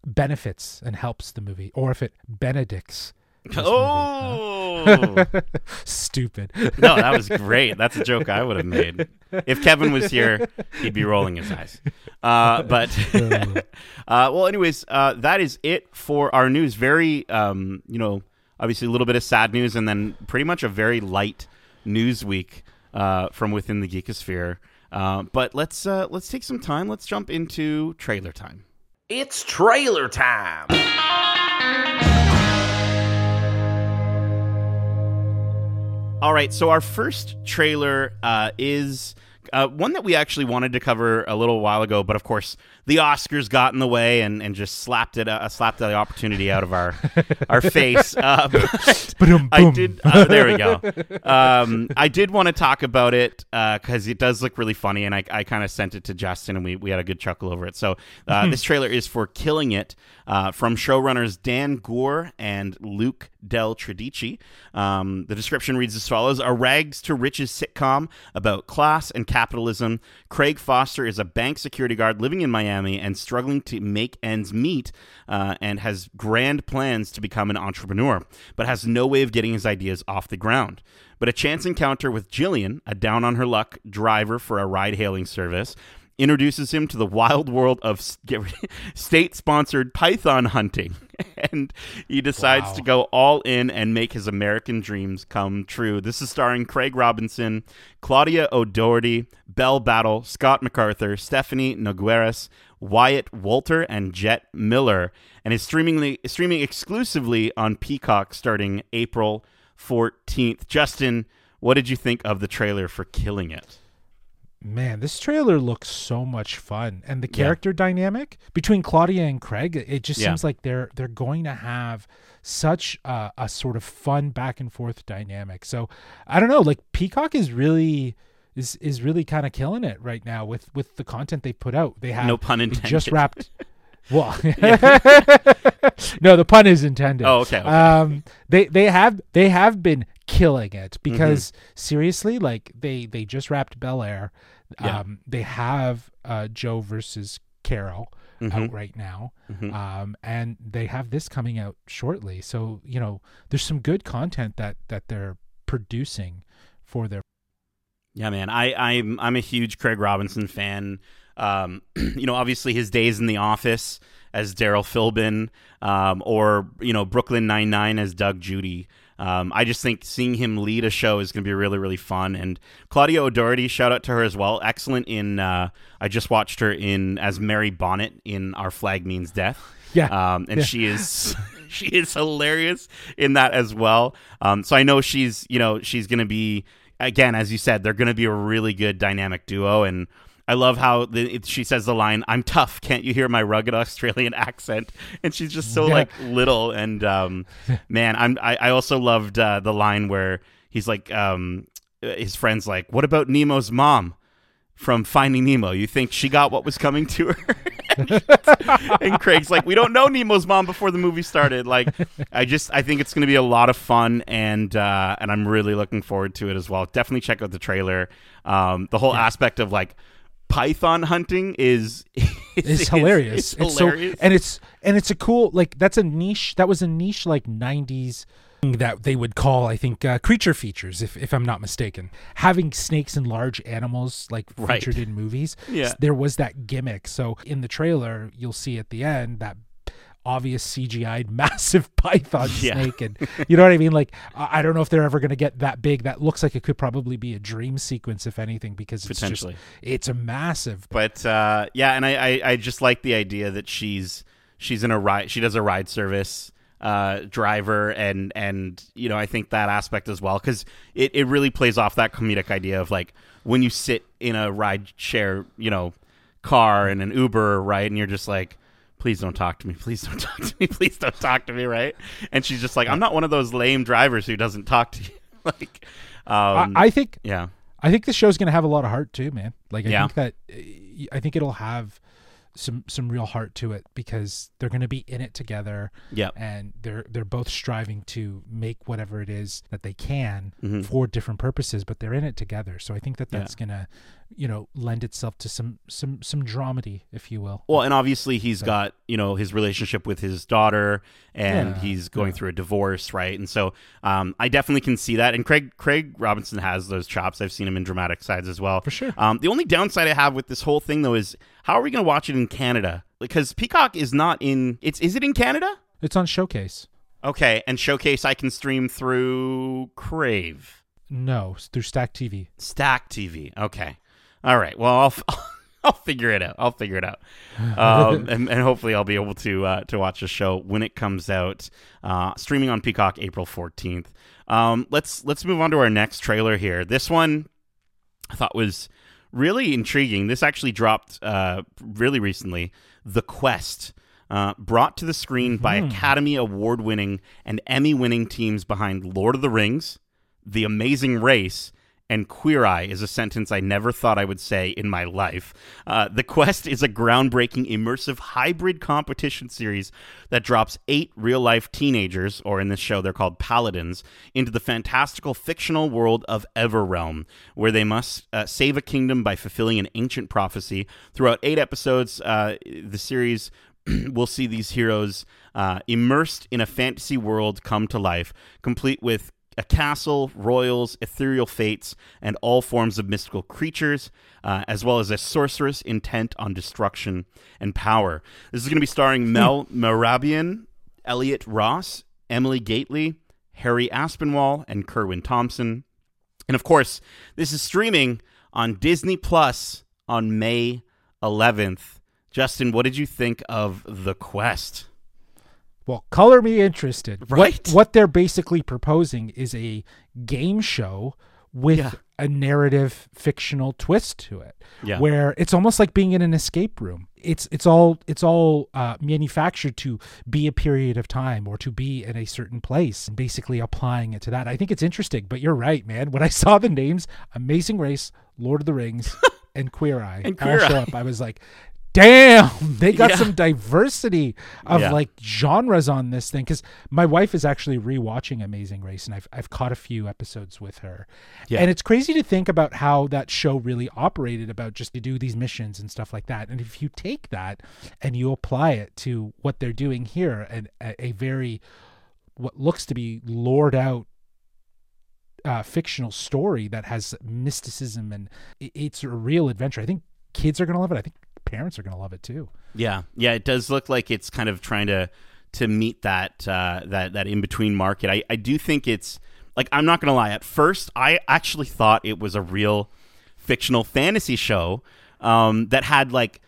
benefits and helps the movie, or if it benedicts. This movie. oh! Stupid. no that was great. That's a joke i would have made. If kevin was here he'd be rolling his eyes. Uh, but uh, well anyways uh, that is it for our news. Very um, you know obviously a little bit of sad news and then pretty much a very light news week uh, from within the geekosphere. Uh, but let's uh, let's take some time. Let's jump into trailer time. It's trailer time. All right, so our first trailer uh, is uh, one that we actually wanted to cover a little while ago, but of course the Oscars got in the way and, and just slapped it uh, slapped the opportunity out of our our face. Uh, but I did. Uh, there we go. Um, I did want to talk about it because it does look really funny, and I, I kind of sent it to Justin, and we, we had a good chuckle over it. So uh, this trailer is for "Killing It" uh, from showrunners Dan Goor and Luke Del Tredici. Um, the description reads as follows: A rags to riches sitcom about class and capitalism. Craig Foster is a bank security guard living in Miami and struggling to make ends meet, uh, and has grand plans to become an entrepreneur, but has no way of getting his ideas off the ground. But a chance encounter with Jillian, a down on her luck driver for a ride hailing service, introduces him to the wild world of state sponsored python hunting. And he decides Wow. to go all in and make his American dreams come true. This is starring Craig Robinson, Claudia O'Doherty, Rell Battle, Scott MacArthur, Stephanie Nogueras, Wyatt Walter, and Jet Miller, and is streaming streaming exclusively on Peacock starting April 14th. Justin, what did you think of the trailer for Killing It? Man, this trailer looks so much fun, and the character dynamic between Claudia and Craig, it just Yeah. seems like they're they're going to have such a, a sort of fun back and forth dynamic. So I don't know, like Peacock is really is is really kind of killing it right now with with the content they put out. They have No pun intended. just wrapped. Well, no, the pun is intended. Oh, okay, okay. Um, they they have they have been killing it Mm-hmm. because seriously, like they they just wrapped Bel Air. Yeah. Um, they have uh, Joe versus Carol Mm-hmm. out right now, um, and they have this coming out shortly. So you know, there's some good content that that they're producing for their. Yeah, man. I, I'm I'm a huge Craig Robinson fan. Um, you know, obviously his days in the office as Daryl Philbin, um, or you know Brooklyn Nine Nine as Doug Judy. Um, I just think seeing him lead a show is going to be really, really fun. And Claudia O'Doherty, shout out to her as well. Excellent in. Uh, I just watched her in as Mary Bonnet in Our Flag Means Death. Yeah. um, and Yeah. she is she is hilarious in that as well. Um, so I know she's you know she's going to be again as you said they're going to be a really good dynamic duo and. I love how the, it, she says the line, "I'm tough. Can't you hear my rugged Australian accent?" And she's just so Yeah. like little. And um, man, I'm. I, I also loved uh, the line where he's like, um, his friend's like, "What about Nemo's mom from Finding Nemo? You think she got what was coming to her?" and Craig's like, "We don't know Nemo's mom before the movie started." Like, I just I think it's going to be a lot of fun, and uh, and I'm really looking forward to it as well. Definitely check out the trailer. Um, the whole aspect of like python hunting is It's hilarious. It's, so- hilarious. and it's and it's a cool like that's a niche. That was a niche like '90s that they would call I think uh, creature features, if if I'm not mistaken. Having snakes and large animals like Right. featured in movies. Yeah. there was that gimmick. So in the trailer, you'll see at the end that obvious CGI'd massive python Yeah. snake and you know what I mean like I don't know if they're ever going to get that big that looks like it could probably be a dream sequence if anything because it's just Potentially. it's a massive but uh, yeah, and I, I, I just like the idea that she's she's in a ride. She does a ride service uh, driver, and and you know I think that aspect as well because it, it really plays off that comedic idea of like when you sit in a ride share you know car and an Uber right, and you're just like. Please don't talk to me. Please don't talk to me. Please don't talk to me. Right? And she's just like, I'm not one of those lame drivers who doesn't talk to you. like, um, I, I think yeah, I think the show's gonna have a lot of heart too, man. Like I Yeah. think that uh, I think it'll have some some real heart to it because they're gonna be in it together, yeah, and they're they're both striving to make whatever it is that they can Mhm. for different purposes, but they're in it together. So I think that that's gonna, you know, lend itself to some some some dramedy, if you will. Well, and obviously he's got you know his relationship with his daughter, and Yeah, he's going yeah. through a divorce, right? And so um, I definitely can see that. And Craig Craig Robinson has those chops. I've seen him in dramatic sides as well, For sure. Um, the only downside I have with this whole thing though is how are we going to watch it in Canada? Because Peacock is not in. It's is it in Canada? It's on Showcase. Okay, and Showcase I can stream through Crave, No, through Stack TV. Stack TV. Okay, all right. Well, I'll. f- I'll figure it out. I'll figure it out, um, and, and hopefully I'll be able to uh, to watch the show when it comes out, uh, streaming on Peacock April fourteenth. Um, let's let's move on to our next trailer here. This one I thought was really intriguing. This actually dropped uh, really recently. The Quest, uh, brought to the screen by Academy Award winning and Emmy winning teams behind Lord of the Rings, The Amazing Race, and Queer Eye is a sentence I never thought I would say in my life. Uh, the Quest is a groundbreaking, immersive hybrid competition series that drops eight real life teenagers, or in this show they're called paladins, into the fantastical fictional world of Everrealm, where they must uh, save a kingdom by fulfilling an ancient prophecy. Throughout eight episodes, uh, the series we'll see these heroes uh, immersed in a fantasy world come to life, complete with a castle, royals, ethereal fates, and all forms of mystical creatures, uh, as well as a sorceress intent on destruction and power. This is going to be starring Mel Merabian, Elliot Ross, Emily Gately, Harry Aspinwall, and Kerwin Thompson. And of course, this is streaming on Disney Plus on May 11th. Justin, what did you think of The Quest? Well, color me interested. Right. What what they're basically proposing is a game show with Yeah. a narrative fictional twist to it. Yeah. Where it's almost like being in an escape room. It's it's all it's all uh, manufactured to be a period of time or to be in a certain place and basically applying it to that. I think it's interesting, but you're right, man. When I saw the names Amazing Race, Lord of the Rings, and Queer Eye And all Queer Eye. up, I was like, damn, they got Yeah. some diversity of Yeah. like genres on this thing because my wife is actually rewatching Amazing Race and I've I've caught a few episodes with her, Yeah. and it's crazy to think about how that show really operated about just to do these missions and stuff like that. And if you take that and you apply it to what they're doing here, and a, a very what looks to be lured out uh, fictional story that has mysticism and it's a real adventure. I think kids are gonna love it. I think parents are gonna love it too. Yeah, yeah, it does look like it's kind of trying to to meet that uh, that that in between market. I, I do think it's like I'm not gonna lie. At first, I actually thought it was a real fictional fantasy show um, that had like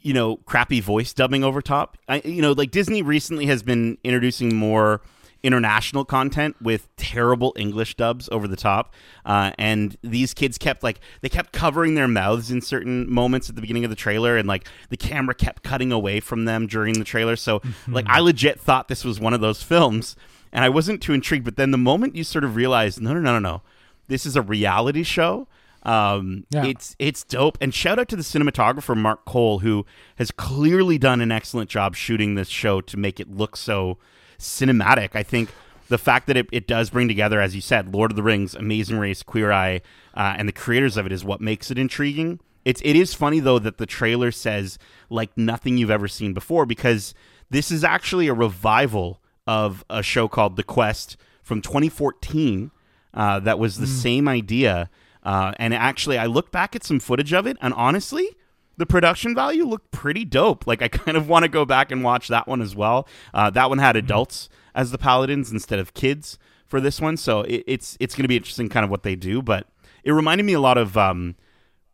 you know crappy voice dubbing over top. I, you know, like Disney recently has been introducing more international content with terrible English dubs over the top. Uh, and these kids kept like they kept covering their mouths in certain moments at the beginning of the trailer, and like the camera kept cutting away from them during the trailer. So like I legit thought this was one of those films, and I wasn't too intrigued. But then the moment you sort of realize, no, no, no, no, no, this is a reality show. Um, Yeah. it's it's dope. And shout out to the cinematographer Mark Cole, who has clearly done an excellent job shooting this show to make it look so cinematic. I think the fact that it, it does bring together, as you said, Lord of the Rings, Amazing Race, Queer Eye, uh, and the creators of it is what makes it intriguing. It's it is funny though that the trailer says like nothing you've ever seen before because this is actually a revival of a show called The Quest from 2014. Uh, that was the same idea, uh, and actually, I looked back at some footage of it, and honestly, the production value looked pretty dope. Like I kind of want to go back and watch that one as well. Uh, that one had adults as the paladins instead of kids for this one, so it, it's it's going to be interesting, kind of what they do. But it reminded me a lot of um,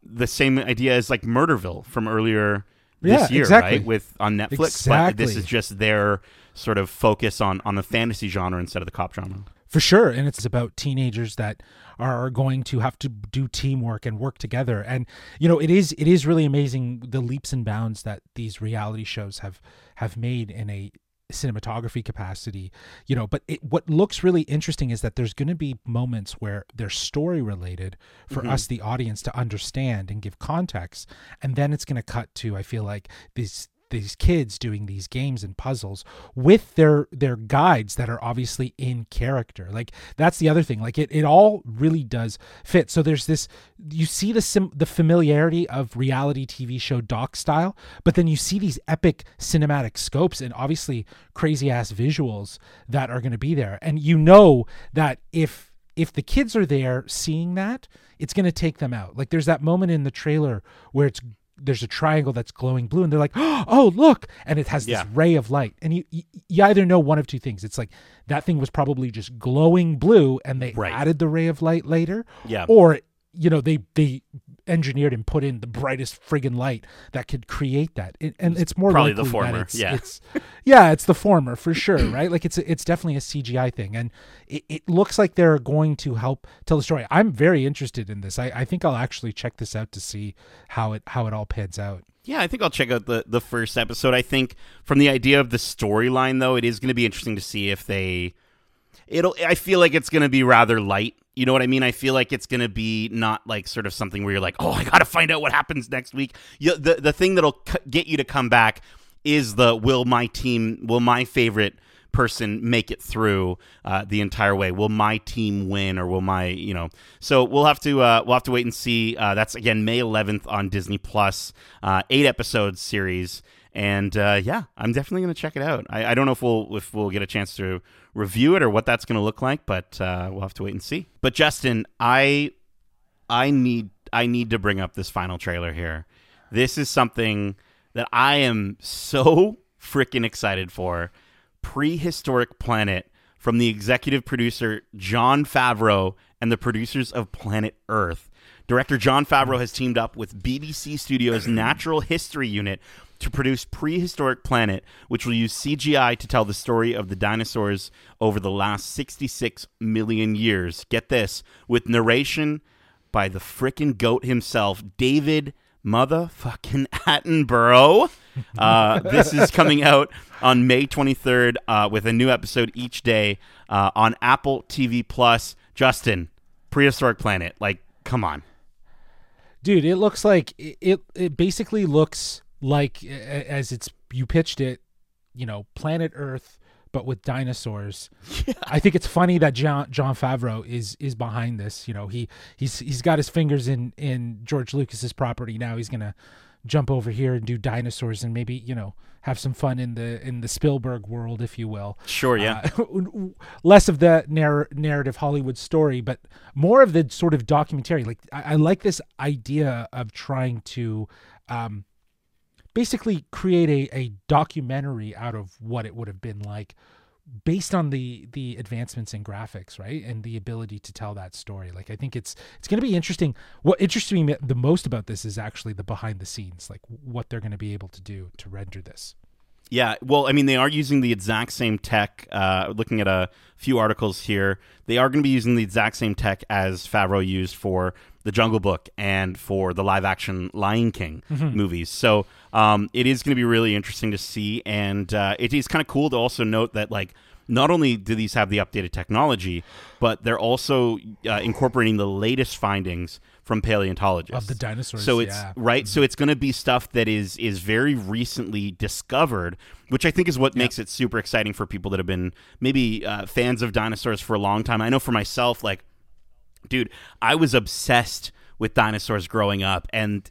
the same idea as like Murderville from earlier this Yeah, year, exactly. right? With on Netflix, but this is just their sort of focus on on the fantasy genre instead of the cop genre. For sure, and it's about teenagers that are going to have to do teamwork and work together. And you know, it is it is really amazing the leaps and bounds that these reality shows have have made in a cinematography capacity. You know, but it, what looks really interesting is that there's going to be moments where they're story related for mm-hmm. us, the audience, to understand and give context, and then it's going to cut to I feel like these these kids doing these games and puzzles with their their guides that are obviously in character. Like that's the other thing. Like it, it all really does fit. So there's this you see the sim, the familiarity of reality tv show doc style but then you see these epic cinematic scopes and obviously crazy ass visuals that are going to be there. And you know that if if the kids are there seeing that it's going to take them out. Like there's that moment in the trailer where it's there's a triangle that's glowing blue and they're like oh look and it has Yeah. this ray of light and you, you you either know one of two things it's like that thing was probably just glowing blue and they Right. added the ray of light later Yeah. or you know they they engineered and put in the brightest friggin light that could create that It- and it's more probably the former, it's, yeah. it's yeah it's the former for sure right like it's it's definitely a cgi thing and it, it looks like they're going to help tell the story i'm very interested in this I, I think i'll actually check this out to see how it how it all pans out Yeah, I think I'll check out the the first episode. I think from the idea of the storyline though, it is going to be interesting to see if they it'll I feel like it's going to be rather light. You know what I mean? I feel like it's going to be not like sort of something where you're like, "Oh, I got to find out what happens next week." You, the the thing that'll c- get you to come back is the will my team will my favorite person make it through uh, the entire way? Will my team win, or will my you know? So we'll have to uh, we'll have to wait and see. Uh, that's again May 11th on Disney Plus, uh, eight episode series, and uh, yeah, I'm definitely gonna check it out. I, I don't know if we'll if we'll get a chance to review it or what that's gonna look like, but uh, we'll have to wait and see. But Justin, I I need I need to bring up this final trailer here. This is something that I am so freaking excited for. Prehistoric Planet from the executive producer Jon Favreau and the producers of Planet Earth. Director Jon Favreau has teamed up with BBC Studios' Natural History Unit to produce Prehistoric Planet, which will use CGI to tell the story of the dinosaurs over the last 66 million years. Get this, with narration by the frickin' goat himself, David motherfucking Attenborough. Uh, this is coming out on May 23rd uh, with a new episode each day uh, on Apple TV Plus. Justin, Prehistoric Planet, like, come on. dude it looks like it, it it basically looks like as it's you pitched it you know planet earth but with dinosaurs. I think it's funny that john jon favreau is is behind this. You know he he's he's got his fingers in in george lucas's property. Now he's gonna jump over here and do dinosaurs and maybe you know have some fun in the in the spielberg world if you will. Sure, yeah. uh, less of the narr- narrative Hollywood story, but more of the sort of documentary. Like I, I like this idea of trying to um, basically create a, a documentary out of what it would have been like based on the the advancements in graphics right? And the ability to tell that story. Like i think it's it's going to be interesting. What interests me the most about this is actually the behind the scenes like what they're going to be able to do to render this. Yeah, well, I mean, they are using the exact same tech. Uh, looking at a few articles here, they are going to be using the exact same tech as Favreau used for The Jungle Book and for the live action Lion King movies. So um, it is going to be really interesting to see. And uh, it is kind of cool to also note that, like, not only do these have the updated technology, but they're also uh, incorporating the latest findings from paleontologists Of the dinosaurs, So it's yeah. right. So it's going to be stuff that is is very recently discovered, which I think is what makes it super exciting for people that have been maybe uh, fans of dinosaurs for a long time. I know for myself, like, dude, I was obsessed with dinosaurs growing up, and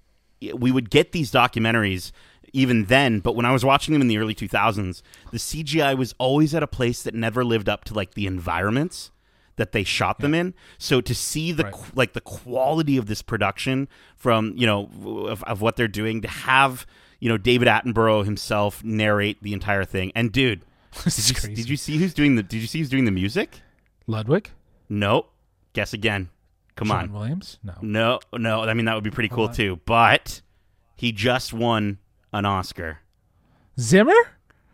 we would get these documentaries even then, but when I was watching them in the early 2000s, the CGI was always at a place that never lived up to like the environments that they shot them in. So to see the Right. qu- like the quality of this production from you know of, of what they're doing to have you know David Attenborough himself narrate the entire thing. And dude, did you, did you see who's doing the Did you see who's doing the music? Ludwig? No. Guess again. Come John on. Williams? No. No, no. I mean that would be pretty cool on. too. But he just won an Oscar. Zimmer?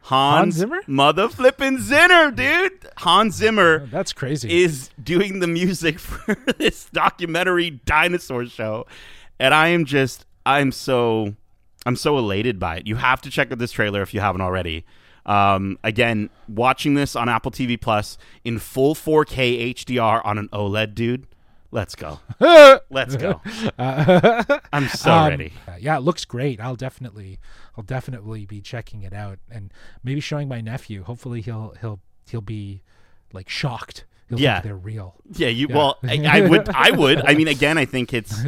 Hans, Zimmer? mother flipping Zimmer, dude. Hans Zimmer Oh, That's crazy. is doing the music for this documentary dinosaur show, and I am just I'm so I'm so elated by it. You have to check out this trailer if you haven't already. Um, again, watching this on Apple TV Plus in full 4K HDR on an OLED, dude. Let's go. Let's go. I'm so Um, ready. Yeah, it looks great. I'll definitely, I'll definitely be checking it out and maybe showing my nephew. Hopefully, he'll he'll he'll be like shocked. He'll Yeah. think they're real. Yeah, you. Well, I, I would. I would. I mean, again, I think it's.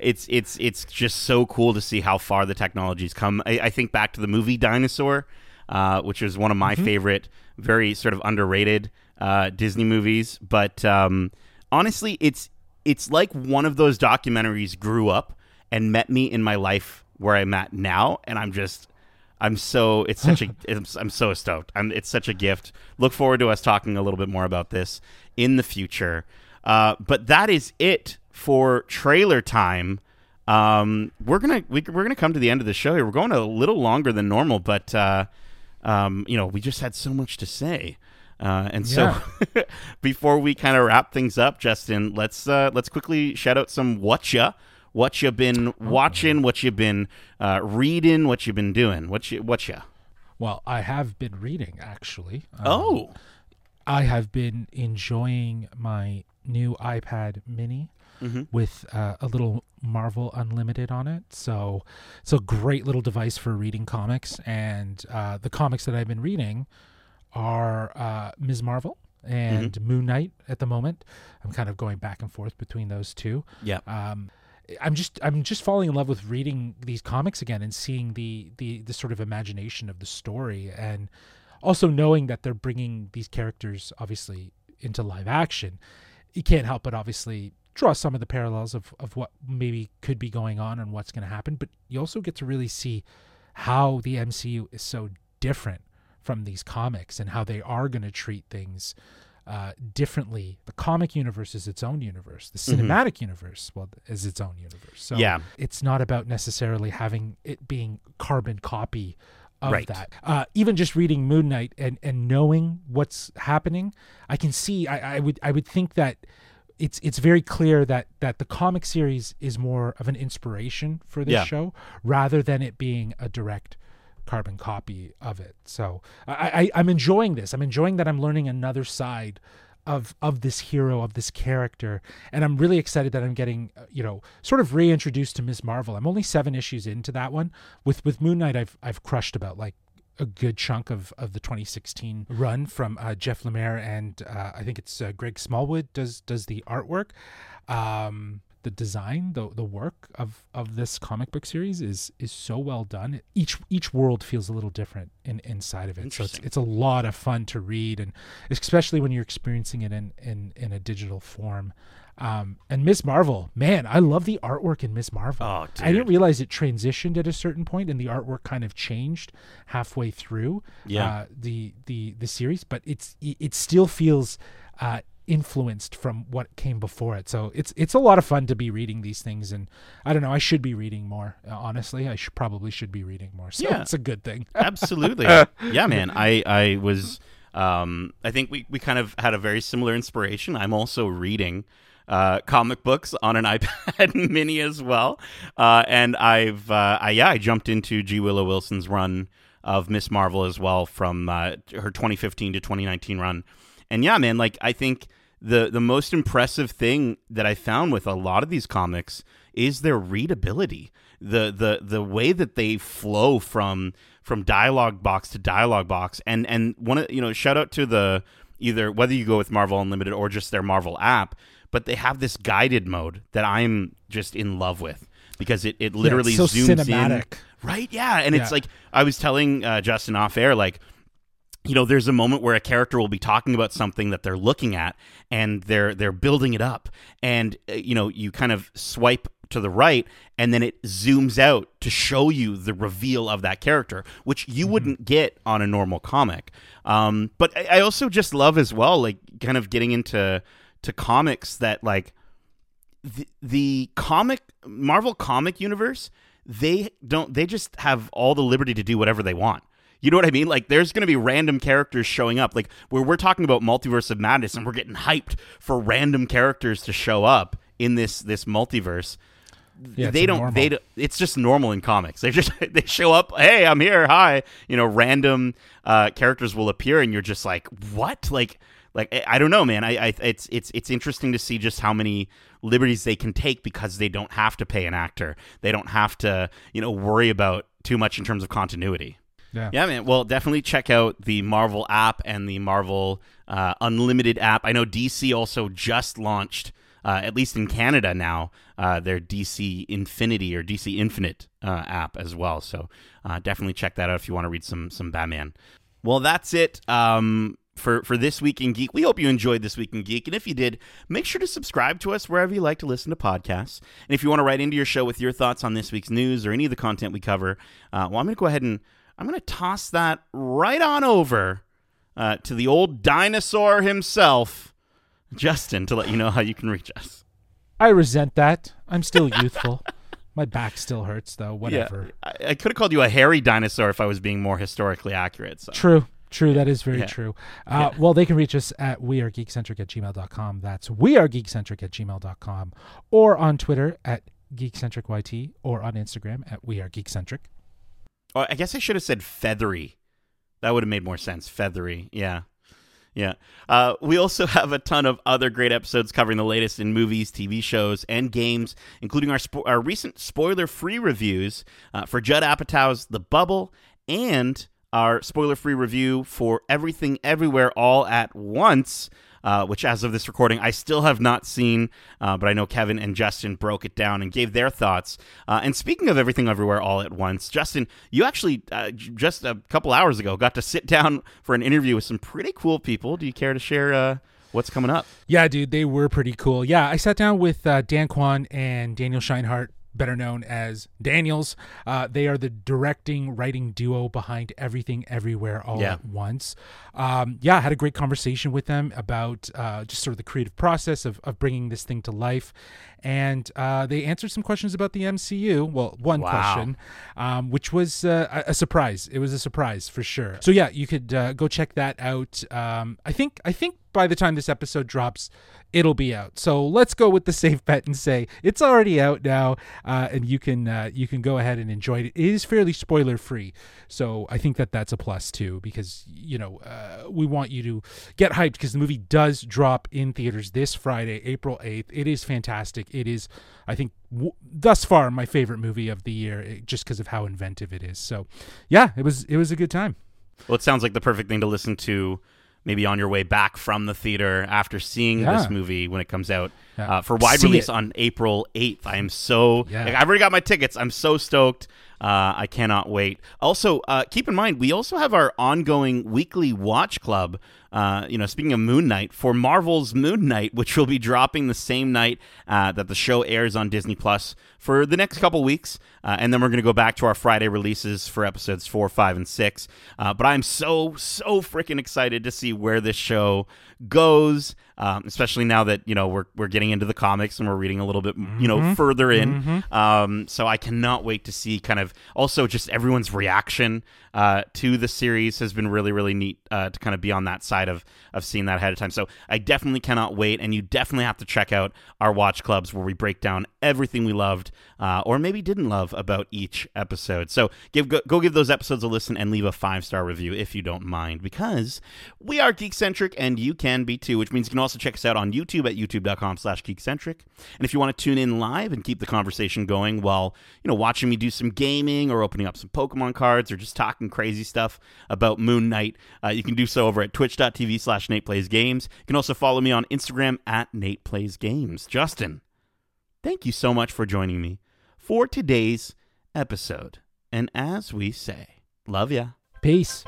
It's it's it's just so cool to see how far the technology's come. I, I think back to the movie Dinosaur, uh, which is one of my favorite, very sort of underrated uh, Disney movies. But um, honestly, it's it's like one of those documentaries grew up and met me in my life where I'm at now, and I'm just I'm so it's such a I'm so stoked. I'm it's such a gift. Look forward to us talking a little bit more about this in the future. Uh, but that is it for trailer time. Um, we're gonna we, we're gonna come to the end of the show here. We're going a little longer than normal, but uh, um, you know we just had so much to say. Uh, and so, before we kind of wrap things up, Justin, let's uh, let's quickly shout out some what ya, what you been watching, what you been uh, reading, what you been doing, what you what ya. Well, I have been reading actually. Um, Oh, I have been enjoying my new iPad Mini with uh, a little Marvel Unlimited on it. So it's a great little device for reading comics. And uh, the comics that I've been reading are uh, Ms. Marvel and Moon Knight at the moment. I'm kind of going back and forth between those two. yeah, Um, I'm just I'm just falling in love with reading these comics again and seeing the the the sort of imagination of the story and also knowing that they're bringing these characters obviously into live action. You can't help but obviously draw some of the parallels of of what maybe could be going on and what's going to happen, but you also get to really see how the MCU is so different from these comics and how they are going to treat things uh, differently. The comic universe is its own universe. The cinematic universe, well, is its own universe. So Yeah. it's not about necessarily having it being carbon copy of Right. that. Uh, even just reading Moon Knight and and knowing what's happening, I can see. I, I would I would think that it's it's very clear that that the comic series is more of an inspiration for this Yeah. show rather than it being a direct carbon copy of it. So I, I I'm enjoying this. I'm enjoying that I'm learning another side of of this hero of this character and i'm really excited that i'm getting uh, you know sort of reintroduced to miss marvel i'm only seven issues into that one with with moon knight i've i've crushed about like a good chunk of, of the 2016 run from uh, Jeff Lemire and uh, I think it's uh, Greg Smallwood does does the artwork. Um, the design, the the work of of this comic book series is is so well done. Each each world feels a little different in inside of it. So it's it's a lot of fun to read, and especially when you're experiencing it in in in a digital form. Um, and Miss Marvel, man, I love the artwork in Miss Marvel. Oh, I didn't realize it transitioned at a certain point, and the artwork kind of changed halfway through Yeah. uh, the the the series. But it's it still feels uh, influenced from what came before it. So it's it's a lot of fun to be reading these things, and I don't know. I should be reading more. Uh, honestly, I should probably should be reading more. So Yeah. it's a good thing. absolutely. yeah, man. I I was. Um, I think we we kind of had a very similar inspiration. I'm also reading. Uh, comic books on an iPad Mini as well, uh, and I've uh, I, yeah I jumped into G Willow Wilson's run of Miss Marvel as well from uh, her 2015 to 2019 run, and yeah man like I think the the most impressive thing that I found with a lot of these comics is their readability. The the the way that they flow from from dialogue box to dialogue box. And and one of you know, shout out to the either whether you go with Marvel Unlimited or just their Marvel app, but they have this guided mode that I'm just in love with. because it, it literally so zooms in. Right? Yeah. And it's like I was telling uh, Justin off air, like, you know, there's a moment where a character will be talking about something that they're looking at, and they're they're building it up, and uh, you know, you kind of swipe to the right, and then it zooms out to show you the reveal of that character, which you wouldn't get on a normal comic. Um, but I, I also just love as well, like, kind of getting into to comics that like the, the comic Marvel comic universe, they don't they just have all the liberty to do whatever they want. You know what I mean? Like there's going to be random characters showing up. Like where we're talking about multiverse of madness and we're getting hyped for random characters to show up in this this multiverse. Yeah, they don't normal. they don't, it's just normal in comics. They just they show up, "Hey, I'm here. Hi." You know, random uh characters will appear and you're just like, "What?" Like like I, I don't know, man. I, I it's it's it's interesting to see just how many liberties they can take because they don't have to pay an actor. They don't have to, you know, worry about too much in terms of continuity. Yeah. Yeah, man. Well, definitely check out the Marvel app and the Marvel uh, Unlimited app. I know DC also just launched, uh, at least in Canada now, uh, their DC Infinity or DC Infinite uh, app as well. So uh, definitely check that out if you want to read some some Batman. Well, that's it. Um, for, for this week in geek, we hope you enjoyed this week in geek, and if you did, make sure to subscribe to us wherever you like to listen to podcasts. And if you want to write into your show with your thoughts on this week's news or any of the content we cover, uh, well, I'm going to go ahead and I'm going to toss that right on over uh, to the old dinosaur himself, Justin, to let you know how you can reach us. I resent that. I'm still youthful. My back still hurts though. Whatever. Yeah, I, I could have called you a hairy dinosaur if I was being more historically accurate. So. True. True. That is very Yeah. true. Uh, Well, they can reach us at wearegeekcentric at gmail.com. That's wearegeekcentric at gmail.com. Or on Twitter at geekcentricyt or on Instagram at wearegeekcentric. Oh, I guess I should have said feathery. That would have made more sense. Feathery. Yeah. Yeah. Uh, we also have a ton of other great episodes covering the latest in movies, TV shows, and games, including our, spo- our recent spoiler free reviews uh, for Judd Apatow's The Bubble and our spoiler free review for Everything Everywhere All at Once. Uh, which, as of this recording, I still have not seen, uh, but I know Kevin and Justin broke it down and gave their thoughts. Uh, and speaking of everything everywhere all at once, Justin, you actually uh, just a couple hours ago got to sit down for an interview with some pretty cool people. Do you care to share uh, what's coming up? Yeah, dude, they were pretty cool. Yeah, I sat down with uh, Dan Kwan and Daniel Scheinert, better known as Daniels. Uh, they are the directing, writing duo behind Everything Everywhere All Yeah. at Once. Um, yeah, I had a great conversation with them about uh, just sort of the creative process of, of bringing this thing to life. And uh, they answered some questions about the MCU. Well, one Wow. question, um, which was uh, a surprise. It was a surprise for sure. So yeah, you could uh, go check that out. Um, I think I think by the time this episode drops, it'll be out. So let's go with the safe bet and say it's already out now, uh, and you can uh, you can go ahead and enjoy it. It is fairly spoiler free, so I think that that's a plus too because you know uh, we want you to get hyped because the movie does drop in theaters this Friday, April eighth. It is fantastic. It is, I think, w- thus far my favorite movie of the year, eh, just because of how inventive it is. So, yeah, it was it was a good time. Well, it sounds like the perfect thing to listen to maybe on your way back from the theater after seeing Yeah. this movie when it comes out Yeah. uh, for wide See release it. on April 8th. I am so, Yeah. like, I've already got my tickets. I'm so stoked. Uh, I cannot wait. Also, uh, keep in mind, we also have our ongoing weekly watch club. Uh, you know, speaking of Moon Knight, for Marvel's Moon Knight, which will be dropping the same night uh, that the show airs on Disney Plus for the next couple weeks, uh, and then we're going to go back to our Friday releases for episodes four, five, and six. Uh, but I'm so so freaking excited to see where this show goes, um, especially now that you know we're we're getting into the comics and we're reading a little bit you know further in. Um, so I cannot wait to see kind of also just everyone's reaction uh, to the series has been really really neat uh, to kind of be on that side of of seeing that ahead of time. So I definitely cannot wait, and you definitely have to check out our watch clubs where we break down everything we loved uh, or maybe didn't love about each episode. So give go, go give those episodes a listen and leave a five star review if you don't mind, because we are geekcentric and you can be too. Which means you can also check us out on YouTube at youtube.com/slash geekcentric. And if you want to tune in live and keep the conversation going while you know watching me do some gaming or opening up some Pokemon cards or just talking crazy stuff about Moon Knight, uh, you can do so over at twitch.tv slash Nate Plays Games. You can also follow me on Instagram at Nate Plays Games. Justin, thank you so much for joining me for today's episode. And as we say, love ya. Peace.